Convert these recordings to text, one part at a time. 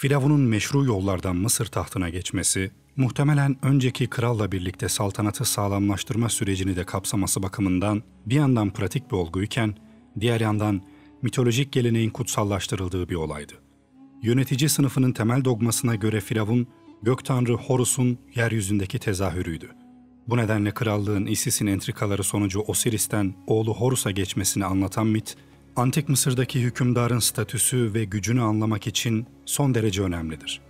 Firavun'un meşru yollardan Mısır tahtına geçmesi, muhtemelen önceki kralla birlikte saltanatı sağlamlaştırma sürecini de kapsaması bakımından bir yandan pratik bir olguyken, diğer yandan mitolojik geleneğin kutsallaştırıldığı bir olaydı. Yönetici sınıfının temel dogmasına göre Firavun, gök tanrı Horus'un yeryüzündeki tezahürüydü. Bu nedenle krallığın Isis'in entrikaları sonucu Osiris'ten oğlu Horus'a geçmesini anlatan mit, Antik Mısır'daki hükümdarın statüsü ve gücünü anlamak için son derece önemlidir.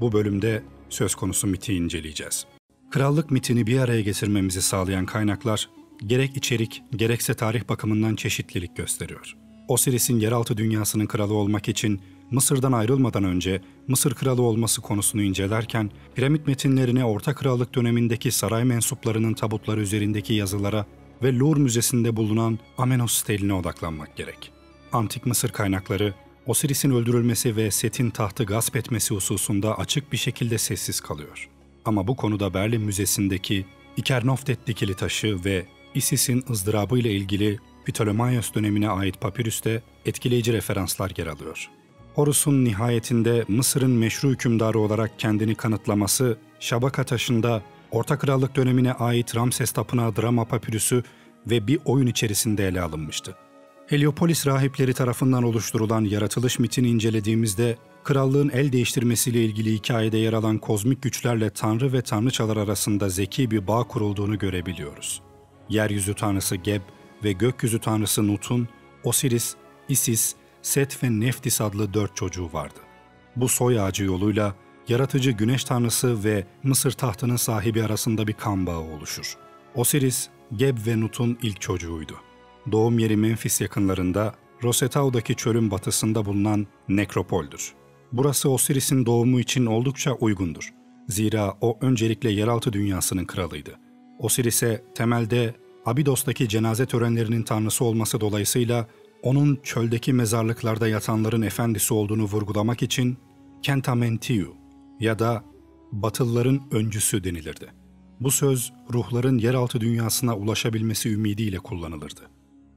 Bu bölümde söz konusu miti inceleyeceğiz. Krallık mitini bir araya getirmemizi sağlayan kaynaklar gerek içerik gerekse tarih bakımından çeşitlilik gösteriyor. Osiris'in yeraltı dünyasının kralı olmak için Mısır'dan ayrılmadan önce Mısır kralı olması konusunu incelerken piramit metinlerine Orta Krallık dönemindeki saray mensuplarının tabutları üzerindeki yazılara ve Louvre Müzesi'nde bulunan Amenos steline odaklanmak gerek. Antik Mısır kaynakları Osiris'in öldürülmesi ve Set'in tahtı gasp etmesi hususunda açık bir şekilde sessiz kalıyor. Ama bu konuda Berlin Müzesi'ndeki Ikernoftet dikili taşı ve Isis'in ızdırabı ile ilgili Ptolemaios dönemine ait papirüste etkileyici referanslar yer alıyor. Horus'un nihayetinde Mısır'ın meşru hükümdarı olarak kendini kanıtlaması, Şabaka taşında Orta Krallık dönemine ait Ramses Tapınağı drama papirüsü ve bir oyun içerisinde ele alınmıştı. Heliopolis rahipleri tarafından oluşturulan yaratılış mitini incelediğimizde krallığın el değiştirmesiyle ilgili hikayede yer alan kozmik güçlerle tanrı ve tanrıçalar arasında zeki bir bağ kurulduğunu görebiliyoruz. Yeryüzü tanrısı Geb ve gökyüzü tanrısı Nut'un Osiris, Isis, Set ve Neftis adlı dört çocuğu vardı. Bu soy ağacı yoluyla yaratıcı güneş tanrısı ve Mısır tahtının sahibi arasında bir kan bağı oluşur. Osiris, Geb ve Nut'un ilk çocuğuydu. Doğum yeri Memphis yakınlarında Rosetau'daki çölün batısında bulunan nekropoldür. Burası Osiris'in doğumu için oldukça uygundur. Zira o öncelikle yeraltı dünyasının kralıydı. Osiris'e temelde Abidos'taki cenaze törenlerinin tanrısı olması dolayısıyla onun çöldeki mezarlıklarda yatanların efendisi olduğunu vurgulamak için Kentamentiu ya da Batılıların öncüsü denilirdi. Bu söz ruhların yeraltı dünyasına ulaşabilmesi ümidiyle kullanılırdı.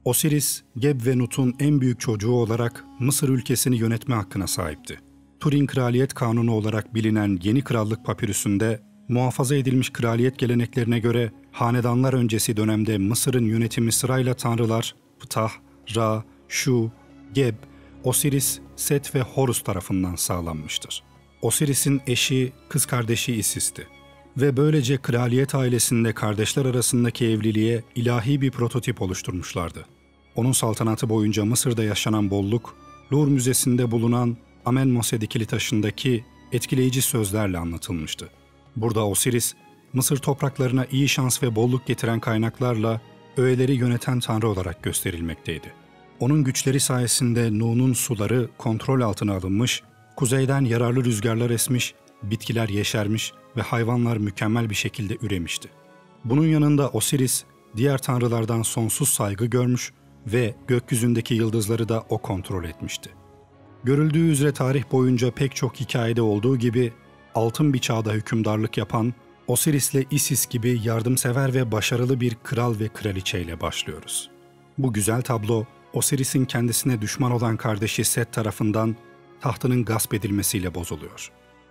Osiris, Geb ve Nut'un en büyük çocuğu olarak Mısır ülkesini yönetme hakkına sahipti. Turin Kraliyet Kanunu olarak bilinen Yeni Krallık Papirüsü'nde muhafaza edilmiş kraliyet geleneklerine göre hanedanlar öncesi dönemde Mısır'ın yönetimi sırayla tanrılar Ptah, Ra, Shu, Geb, Osiris, Set ve Horus tarafından sağlanmıştır. Osiris'in eşi, kız kardeşi Isis'ti ve böylece kraliyet ailesinde kardeşler arasındaki evliliğe ilahi bir prototip oluşturmuşlardı. Onun saltanatı boyunca Mısır'da yaşanan bolluk, Louvre Müzesi'nde bulunan Amenmose dikili taşındaki etkileyici sözlerle anlatılmıştı. Burada Osiris, Mısır topraklarına iyi şans ve bolluk getiren kaynaklarla öğeleri yöneten tanrı olarak gösterilmekteydi. Onun güçleri sayesinde Nuh'un suları kontrol altına alınmış, kuzeyden yararlı rüzgarlar esmiş, bitkiler yeşermiş ve hayvanlar mükemmel bir şekilde üremişti. Bunun yanında Osiris, diğer tanrılardan sonsuz saygı görmüş ve gökyüzündeki yıldızları da o kontrol etmişti. Görüldüğü üzere tarih boyunca pek çok hikayede olduğu gibi altın bir çağda hükümdarlık yapan Osiris ile Isis gibi yardımsever ve başarılı bir kral ve kraliçeyle başlıyoruz. Bu güzel tablo Osiris'in kendisine düşman olan kardeşi Set tarafından tahtının gasp edilmesiyle bozuluyor.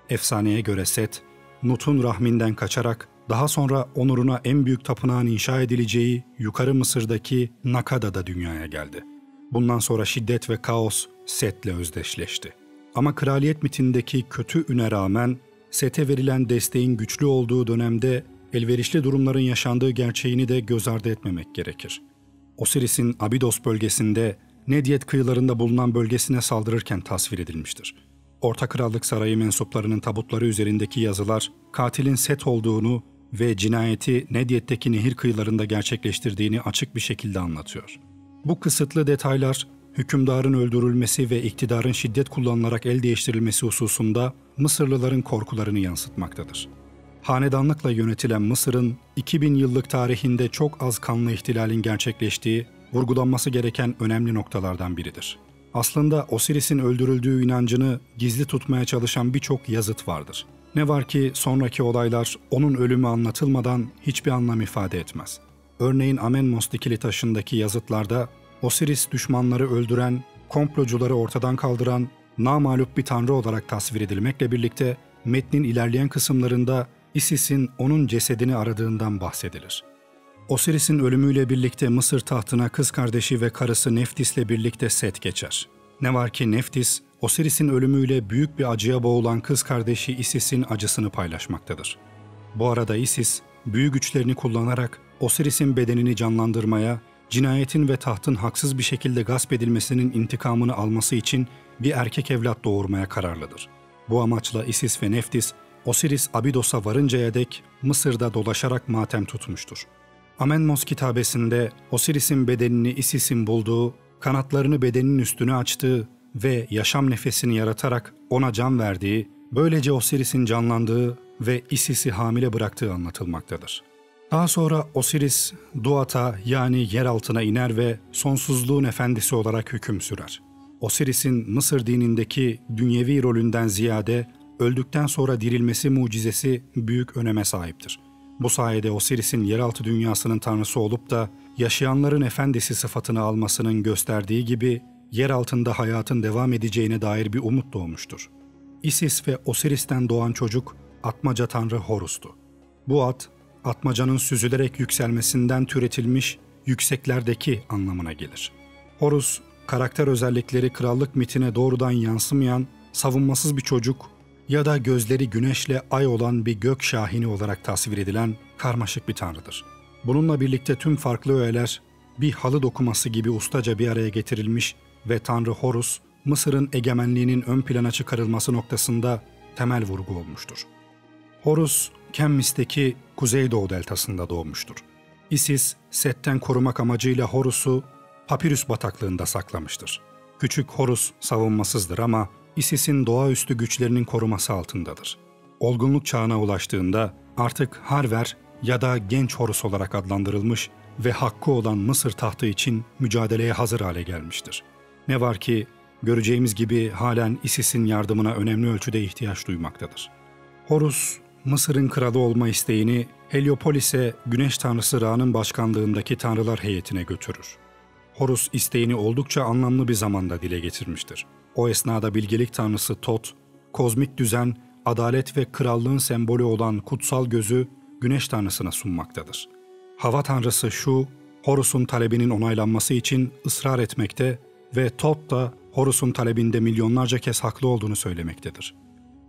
Efsaneye göre Set, Nut'un rahminden kaçarak daha sonra onuruna en büyük tapınağın inşa edileceği Yukarı Mısır'daki Nakada'da dünyaya geldi. Bundan sonra şiddet ve kaos Set'le özdeşleşti. Ama kraliyet mitindeki kötü üne rağmen Set'e verilen desteğin güçlü olduğu dönemde elverişli durumların yaşandığı gerçeğini de göz ardı etmemek gerekir. Osiris'in Abidos bölgesinde Nedyet kıyılarında bulunan bölgesine saldırırken tasvir edilmiştir. Orta Krallık Sarayı mensuplarının tabutları üzerindeki yazılar katilin Set olduğunu ve cinayeti Nedyet'teki nehir kıyılarında gerçekleştirdiğini açık bir şekilde anlatıyor. Bu kısıtlı detaylar hükümdarın öldürülmesi ve iktidarın şiddet kullanılarak el değiştirilmesi hususunda Mısırlıların korkularını yansıtmaktadır. Hanedanlıkla yönetilen Mısır'ın 2000 yıllık tarihinde çok az kanlı ihtilalin gerçekleştiği vurgulanması gereken önemli noktalardan biridir. Aslında Osiris'in öldürüldüğü inancını gizli tutmaya çalışan birçok yazıt vardır. Ne var ki sonraki olaylar onun ölümü anlatılmadan hiçbir anlam ifade etmez. Örneğin Amenmos dikili taşındaki yazıtlarda Osiris düşmanları öldüren, komplocuları ortadan kaldıran namalup bir tanrı olarak tasvir edilmekle birlikte metnin ilerleyen kısımlarında Isis'in onun cesedini aradığından bahsedilir. Osiris'in ölümüyle birlikte Mısır tahtına kız kardeşi ve karısı Neftis'le birlikte Set geçer. Ne var ki Neftis, Osiris'in ölümüyle büyük bir acıya boğulan kız kardeşi Isis'in acısını paylaşmaktadır. Bu arada Isis, büyü güçlerini kullanarak Osiris'in bedenini canlandırmaya, cinayetin ve tahtın haksız bir şekilde gasp edilmesinin intikamını alması için bir erkek evlat doğurmaya kararlıdır. Bu amaçla Isis ve Neftis, Osiris Abidos'a varıncaya dek Mısır'da dolaşarak matem tutmuştur. Amenmos kitabesinde Osiris'in bedenini Isis'in bulduğu, kanatlarını bedenin üstüne açtığı ve yaşam nefesini yaratarak ona can verdiği, böylece Osiris'in canlandığı ve Isis'i hamile bıraktığı anlatılmaktadır. Daha sonra Osiris, Duat'a yani yer altına iner ve sonsuzluğun efendisi olarak hüküm sürer. Osiris'in Mısır dinindeki dünyevi rolünden ziyade öldükten sonra dirilmesi mucizesi büyük öneme sahiptir. Bu sayede Osiris'in yeraltı dünyasının tanrısı olup da yaşayanların efendisi sıfatını almasının gösterdiği gibi yer altında hayatın devam edeceğine dair bir umut doğmuştur. Isis ve Osiris'ten doğan çocuk atmaca tanrı Horus'tu. Bu at, atmacanın süzülerek yükselmesinden türetilmiş yükseklerdeki anlamına gelir. Horus, karakter özellikleri krallık mitine doğrudan yansımayan savunmasız bir çocuk ya da gözleri güneşle ay olan bir gök şahini olarak tasvir edilen karmaşık bir tanrıdır. Bununla birlikte tüm farklı öğeler bir halı dokuması gibi ustaca bir araya getirilmiş ve Tanrı Horus, Mısır'ın egemenliğinin ön plana çıkarılması noktasında temel vurgu olmuştur. Horus, Kemmis'teki Kuzeydoğu deltasında doğmuştur. Isis, Set'ten korumak amacıyla Horus'u Papirüs bataklığında saklamıştır. Küçük Horus savunmasızdır ama Isis'in doğaüstü güçlerinin koruması altındadır. Olgunluk çağına ulaştığında artık Harver ya da genç Horus olarak adlandırılmış ve hakkı olan Mısır tahtı için mücadeleye hazır hale gelmiştir. Ne var ki göreceğimiz gibi halen Isis'in yardımına önemli ölçüde ihtiyaç duymaktadır. Horus, Mısır'ın kralı olma isteğini Heliopolis'e güneş tanrısı Ra'nın başkanlığındaki tanrılar heyetine götürür. Horus isteğini oldukça anlamlı bir zamanda dile getirmiştir. O esnada bilgelik tanrısı Tot, kozmik düzen, adalet ve krallığın sembolü olan kutsal gözü güneş tanrısına sunmaktadır. Hava tanrısı Şu, Horus'un talebinin onaylanması için ısrar etmekte ve Tot da Horus'un talebinde milyonlarca kez haklı olduğunu söylemektedir.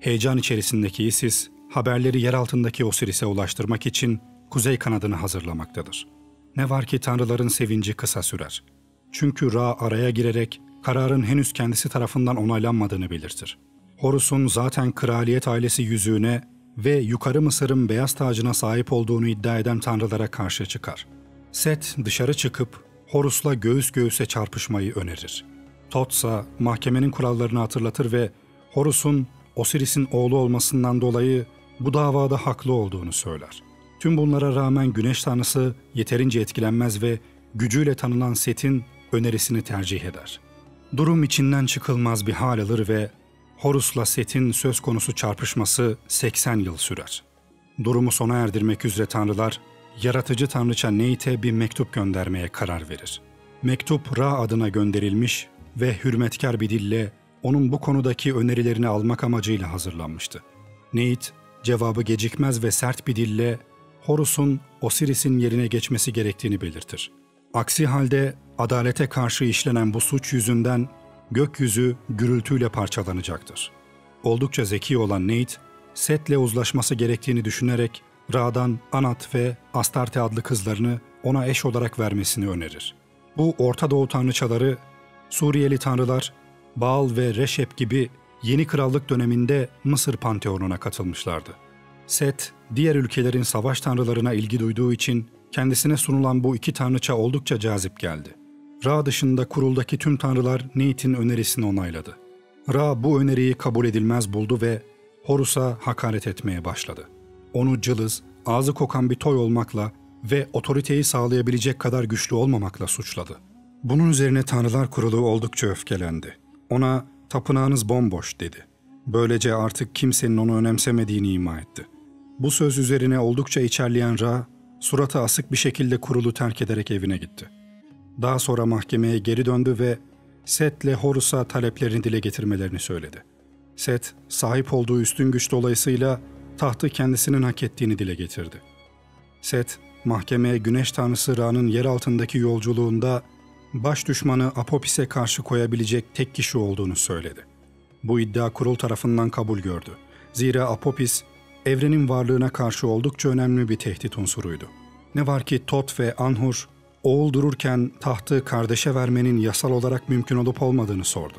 Heyecan içerisindeki Isis, haberleri yer altındaki Osiris'e ulaştırmak için kuzey kanadını hazırlamaktadır. Ne var ki tanrıların sevinci kısa sürer. Çünkü Ra araya girerek kararın henüz kendisi tarafından onaylanmadığını belirtir. Horus'un zaten kraliyet ailesi yüzüğüne ve yukarı Mısır'ın beyaz tacına sahip olduğunu iddia eden tanrılara karşı çıkar. Set dışarı çıkıp Horus'la göğüs göğüse çarpışmayı önerir. Tot ise mahkemenin kurallarını hatırlatır ve Horus'un Osiris'in oğlu olmasından dolayı bu davada haklı olduğunu söyler. Tüm bunlara rağmen güneş tanrısı yeterince etkilenmez ve gücüyle tanınan Set'in önerisini tercih eder. Durum içinden çıkılmaz bir hal alır ve Horus'la Set'in söz konusu çarpışması 80 yıl sürer. Durumu sona erdirmek üzere tanrılar, yaratıcı tanrıça Neit'e bir mektup göndermeye karar verir. Mektup Ra adına gönderilmiş ve hürmetkar bir dille onun bu konudaki önerilerini almak amacıyla hazırlanmıştı. Neit, cevabı gecikmez ve sert bir dille Horus'un Osiris'in yerine geçmesi gerektiğini belirtir. Aksi halde adalete karşı işlenen bu suç yüzünden gökyüzü gürültüyle parçalanacaktır. Oldukça zeki olan Nate, Set'le uzlaşması gerektiğini düşünerek Ra'dan Anat ve Astarte adlı kızlarını ona eş olarak vermesini önerir. Bu Orta Doğu tanrıçaları, Suriyeli tanrılar, Baal ve Reşep gibi yeni krallık döneminde Mısır panteonuna katılmışlardı. Set, diğer ülkelerin savaş tanrılarına ilgi duyduğu için kendisine sunulan bu iki tanrıça oldukça cazip geldi. Ra dışında kuruldaki tüm tanrılar Neith'in önerisini onayladı. Ra bu öneriyi kabul edilmez buldu ve Horus'a hakaret etmeye başladı. Onu cılız, ağzı kokan bir toy olmakla ve otoriteyi sağlayabilecek kadar güçlü olmamakla suçladı. Bunun üzerine Tanrılar Kurulu oldukça öfkelendi. Ona tapınağınız bomboş dedi. Böylece artık kimsenin onu önemsemediğini ima etti. Bu söz üzerine oldukça içerleyen Ra, suratı asık bir şekilde kurulu terk ederek evine gitti. Daha sonra mahkemeye geri döndü ve Set'le Horus'a taleplerini dile getirmelerini söyledi. Set, sahip olduğu üstün güç dolayısıyla tahtı kendisinin hak ettiğini dile getirdi. Set, mahkemeye güneş tanrısı Ra'nın yer altındaki yolculuğunda baş düşmanı Apopis'e karşı koyabilecek tek kişi olduğunu söyledi. Bu iddia kurul tarafından kabul gördü. Zira Apopis, evrenin varlığına karşı oldukça önemli bir tehdit unsuruydu. Ne var ki Tot ve Anhur, oğul dururken tahtı kardeşe vermenin yasal olarak mümkün olup olmadığını sordu.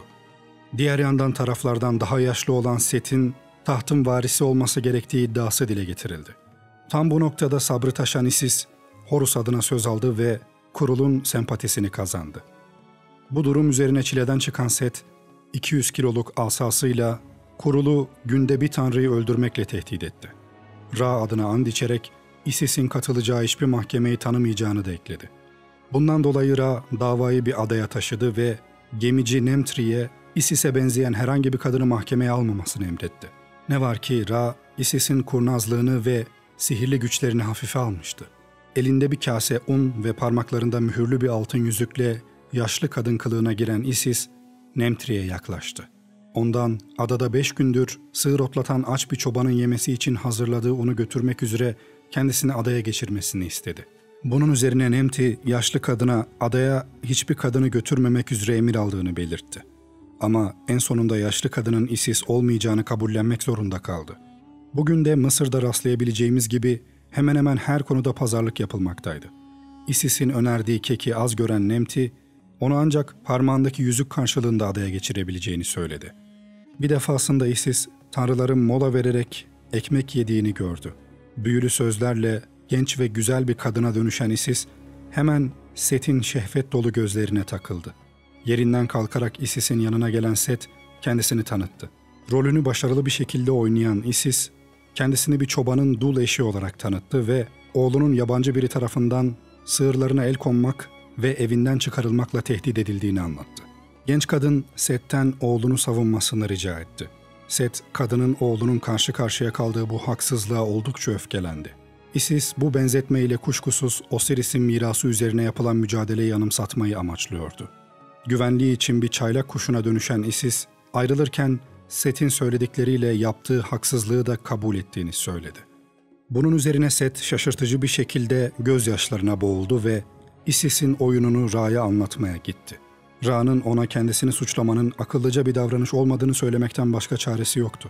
Diğer yandan taraflardan daha yaşlı olan Set'in tahtın varisi olması gerektiği iddiası dile getirildi. Tam bu noktada sabrı taşan Isis, Horus adına söz aldı ve kurulun sempatisini kazandı. Bu durum üzerine çileden çıkan Set, 200 kiloluk asasıyla kurulu günde bir tanrıyı öldürmekle tehdit etti. Ra adına and içerek Isis'in katılacağı hiçbir mahkemeyi tanımayacağını da ekledi. Bundan dolayı Ra davayı bir adaya taşıdı ve gemici Nemtri'ye Isis'e benzeyen herhangi bir kadını mahkemeye almamasını emretti. Ne var ki Ra, Isis'in kurnazlığını ve sihirli güçlerini hafife almıştı. Elinde bir kase un ve parmaklarında mühürlü bir altın yüzükle yaşlı kadın kılığına giren Isis, Nemtri'ye yaklaştı. Ondan adada beş gündür sığır otlatan aç bir çobanın yemesi için hazırladığı onu götürmek üzere kendisini adaya geçirmesini istedi. Bunun üzerine Nemti yaşlı kadına adaya hiçbir kadını götürmemek üzere emir aldığını belirtti. Ama en sonunda yaşlı kadının Isis olmayacağını kabullenmek zorunda kaldı. Bugün de Mısır'da rastlayabileceğimiz gibi hemen hemen her konuda pazarlık yapılmaktaydı. Isis'in önerdiği keki az gören Nemti, onu ancak parmağındaki yüzük karşılığında adaya geçirebileceğini söyledi. Bir defasında Isis, tanrıların mola vererek ekmek yediğini gördü. Büyülü sözlerle genç ve güzel bir kadına dönüşen Isis, hemen Set'in şehvet dolu gözlerine takıldı. Yerinden kalkarak Isis'in yanına gelen Set, kendisini tanıttı. Rolünü başarılı bir şekilde oynayan Isis, kendisini bir çobanın dul eşi olarak tanıttı ve oğlunun yabancı biri tarafından sığırlarına el konmak ve evinden çıkarılmakla tehdit edildiğini anlattı. Genç kadın Set'ten oğlunu savunmasını rica etti. Set, kadının oğlunun karşı karşıya kaldığı bu haksızlığa oldukça öfkelendi. Isis bu benzetmeyle kuşkusuz Osiris'in mirası üzerine yapılan mücadeleyi anımsatmayı amaçlıyordu. Güvenliği için bir çaylak kuşuna dönüşen Isis, ayrılırken Set'in söyledikleriyle yaptığı haksızlığı da kabul ettiğini söyledi. Bunun üzerine Set şaşırtıcı bir şekilde gözyaşlarına boğuldu ve Isis'in oyununu Ra'ya anlatmaya gitti. Ra'nın ona kendisini suçlamanın akıllıca bir davranış olmadığını söylemekten başka çaresi yoktu.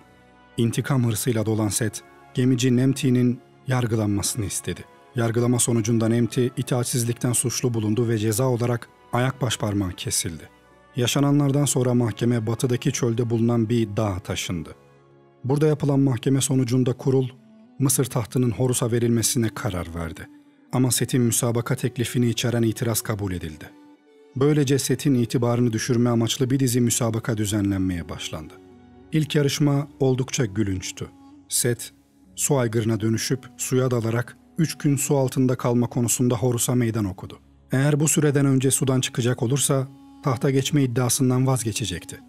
İntikam hırsıyla dolan Set, gemici Nemti'nin yargılanmasını istedi. Yargılama sonucunda Nemti itaatsizlikten suçlu bulundu ve ceza olarak ayak baş parmağı kesildi. Yaşananlardan sonra mahkeme batıdaki çölde bulunan bir dağa taşındı. Burada yapılan mahkeme sonucunda kurul, Mısır tahtının Horus'a verilmesine karar verdi. Ama Set'in müsabaka teklifini içeren itiraz kabul edildi. Böylece Set'in itibarını düşürme amaçlı bir dizi müsabaka düzenlenmeye başlandı. İlk yarışma oldukça gülünçtü. Set, su aygırına dönüşüp suya dalarak üç gün su altında kalma konusunda Horus'a meydan okudu. Eğer bu süreden önce sudan çıkacak olursa tahta geçme iddiasından vazgeçecekti.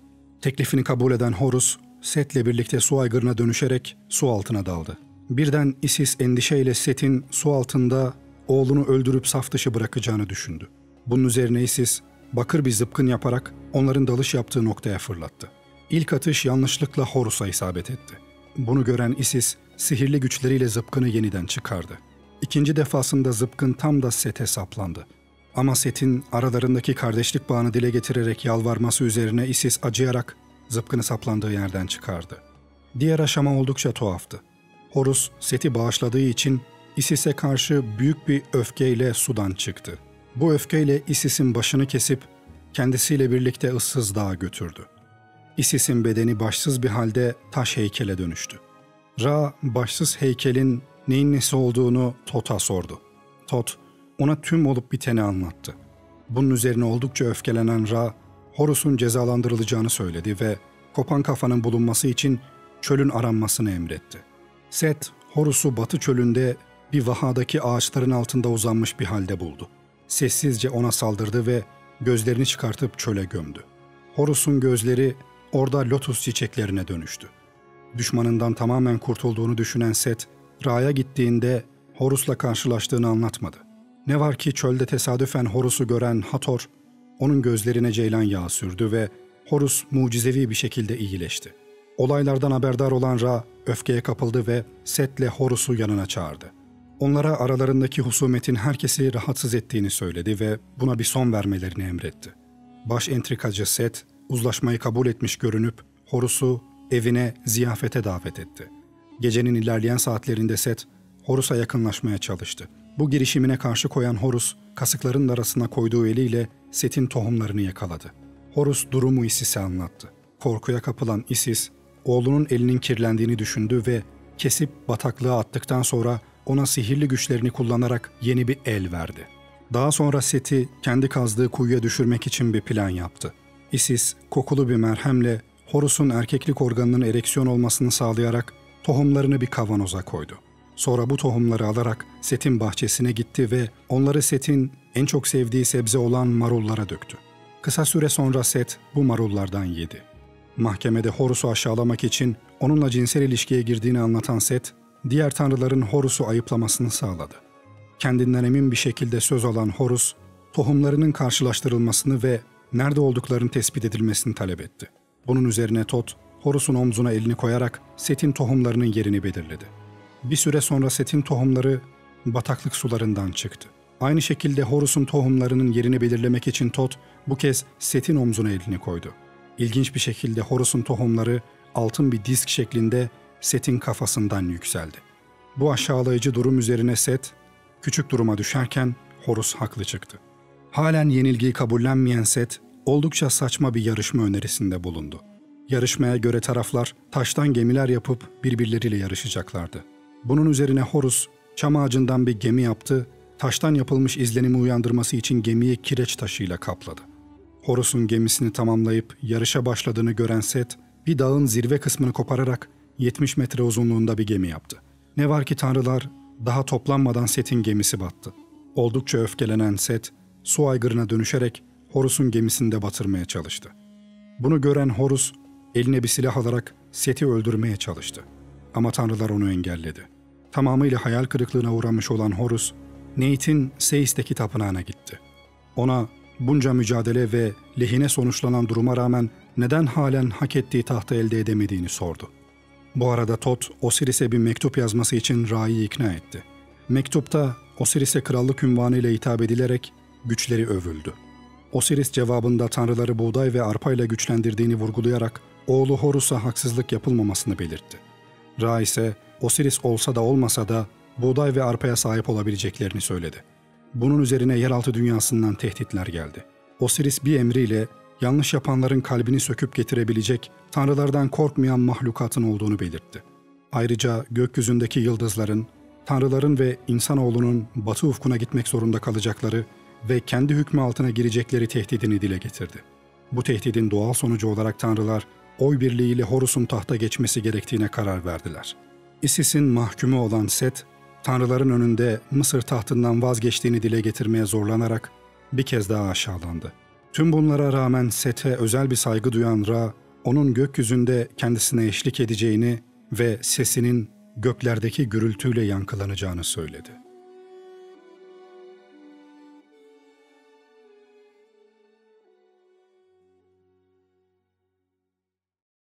Teklifini kabul eden Horus, Set'le birlikte su aygırına dönüşerek su altına daldı. Birden Isis endişeyle Set'in su altında oğlunu öldürüp saf dışı bırakacağını düşündü. Bunun üzerine Isis, bakır bir zıpkın yaparak onların dalış yaptığı noktaya fırlattı. İlk atış yanlışlıkla Horus'a isabet etti. Bunu gören Isis, sihirli güçleriyle zıpkını yeniden çıkardı. İkinci defasında zıpkın tam da Set'e saplandı. Ama Set'in aralarındaki kardeşlik bağını dile getirerek yalvarması üzerine Isis acıyarak zıpkını saplandığı yerden çıkardı. Diğer aşama oldukça tuhaftı. Horus Set'i bağışladığı için Isis'e karşı büyük bir öfkeyle sudan çıktı. Bu öfkeyle Isis'in başını kesip kendisiyle birlikte ıssız dağa götürdü. Isis'in bedeni başsız bir halde taş heykele dönüştü. Ra başsız heykelin neyin nesi olduğunu Tot'a sordu. Tot ona tüm olup biteni anlattı. Bunun üzerine oldukça öfkelenen Ra, Horus'un cezalandırılacağını söyledi ve kopan kafanın bulunması için çölün aranmasını emretti. Set, Horus'u batı çölünde bir vahadaki ağaçların altında uzanmış bir halde buldu. Sessizce ona saldırdı ve gözlerini çıkartıp çöle gömdü. Horus'un gözleri orada lotus çiçeklerine dönüştü. Düşmanından tamamen kurtulduğunu düşünen Set, Ra'ya gittiğinde Horus'la karşılaştığını anlatmadı. Ne var ki çölde tesadüfen Horus'u gören Hator, Onun gözlerine ceylan yağı sürdü ve Horus mucizevi bir şekilde iyileşti. Olaylardan haberdar olan Ra öfkeye kapıldı ve Set'le Horus'u yanına çağırdı. Onlara aralarındaki husumetin herkesi rahatsız ettiğini söyledi ve buna bir son vermelerini emretti. Baş entrikacı Set, uzlaşmayı kabul etmiş görünüp Horus'u evine ziyafete davet etti. Gecenin ilerleyen saatlerinde Set, Horus'a yakınlaşmaya çalıştı. Bu girişimine karşı koyan Horus, kasıkların arasına koyduğu eliyle Set'in tohumlarını yakaladı. Horus durumu Isis'e anlattı. Korkuya kapılan Isis, oğlunun elinin kirlendiğini düşündü ve kesip bataklığa attıktan sonra ona sihirli güçlerini kullanarak yeni bir el verdi. Daha sonra Set'i kendi kazdığı kuyuya düşürmek için bir plan yaptı. Isis kokulu bir merhemle Horus'un erkeklik organının ereksiyon olmasını sağlayarak tohumlarını bir kavanoza koydu. Sonra bu tohumları alarak Set'in bahçesine gitti ve onları Set'in en çok sevdiği sebze olan marullara döktü. Kısa süre sonra Set bu marullardan yedi. Mahkemede Horus'u aşağılamak için onunla cinsel ilişkiye girdiğini anlatan Set, diğer tanrıların Horus'u ayıplamasını sağladı. Kendinden emin bir şekilde söz alan Horus, tohumlarının karşılaştırılmasını ve nerede olduklarının tespit edilmesini talep etti. Bunun üzerine Tot, Horus'un omzuna elini koyarak Set'in tohumlarının yerini belirledi. Bir süre sonra Set'in tohumları bataklık sularından çıktı. Aynı şekilde Horus'un tohumlarının yerini belirlemek için Tot bu kez Set'in omzuna elini koydu. İlginç bir şekilde Horus'un tohumları altın bir disk şeklinde Set'in kafasından yükseldi. Bu aşağılayıcı durum üzerine Set, küçük duruma düşerken Horus haklı çıktı. Halen yenilgiyi kabullenmeyen Set, oldukça saçma bir yarışma önerisinde bulundu. Yarışmaya göre taraflar taştan gemiler yapıp birbirleriyle yarışacaklardı. Bunun üzerine Horus çam ağacından bir gemi yaptı, taştan yapılmış izlenimi uyandırması için gemiyi kireç taşıyla kapladı. Horus'un gemisini tamamlayıp yarışa başladığını gören Set, bir dağın zirve kısmını kopararak 70 metre uzunluğunda bir gemi yaptı. Ne var ki tanrılar daha toplanmadan Set'in gemisi battı. Oldukça öfkelenen Set, su aygırına dönüşerek Horus'un gemisini de batırmaya çalıştı. Bunu gören Horus, eline bir silah alarak Set'i öldürmeye çalıştı. Ama tanrılar onu engelledi. Tamamıyla hayal kırıklığına uğramış olan Horus, Neith'in Seis'teki tapınağına gitti. Ona bunca mücadele ve lehine sonuçlanan duruma rağmen neden halen hak ettiği tahtı elde edemediğini sordu. Bu arada Tot, Osiris'e bir mektup yazması için Ra'yı ikna etti. Mektupta Osiris'e krallık ünvanıyla hitap edilerek güçleri övüldü. Osiris cevabında tanrıları buğday ve arpayla güçlendirdiğini vurgulayarak oğlu Horus'a haksızlık yapılmamasını belirtti. Ra ise Osiris olsa da olmasa da buğday ve arpaya sahip olabileceklerini söyledi. Bunun üzerine yeraltı dünyasından tehditler geldi. Osiris bir emriyle yanlış yapanların kalbini söküp getirebilecek tanrılardan korkmayan mahlukatın olduğunu belirtti. Ayrıca gökyüzündeki yıldızların, tanrıların ve insanoğlunun batı ufkuna gitmek zorunda kalacakları ve kendi hükmü altına girecekleri tehdidini dile getirdi. Bu tehdidin doğal sonucu olarak tanrılar oy birliğiyle Horus'un tahta geçmesi gerektiğine karar verdiler. Isis'in mahkumu olan Set, tanrıların önünde Mısır tahtından vazgeçtiğini dile getirmeye zorlanarak bir kez daha aşağılandı. Tüm bunlara rağmen Set'e özel bir saygı duyan Ra, onun gökyüzünde kendisine eşlik edeceğini ve sesinin göklerdeki gürültüyle yankılanacağını söyledi.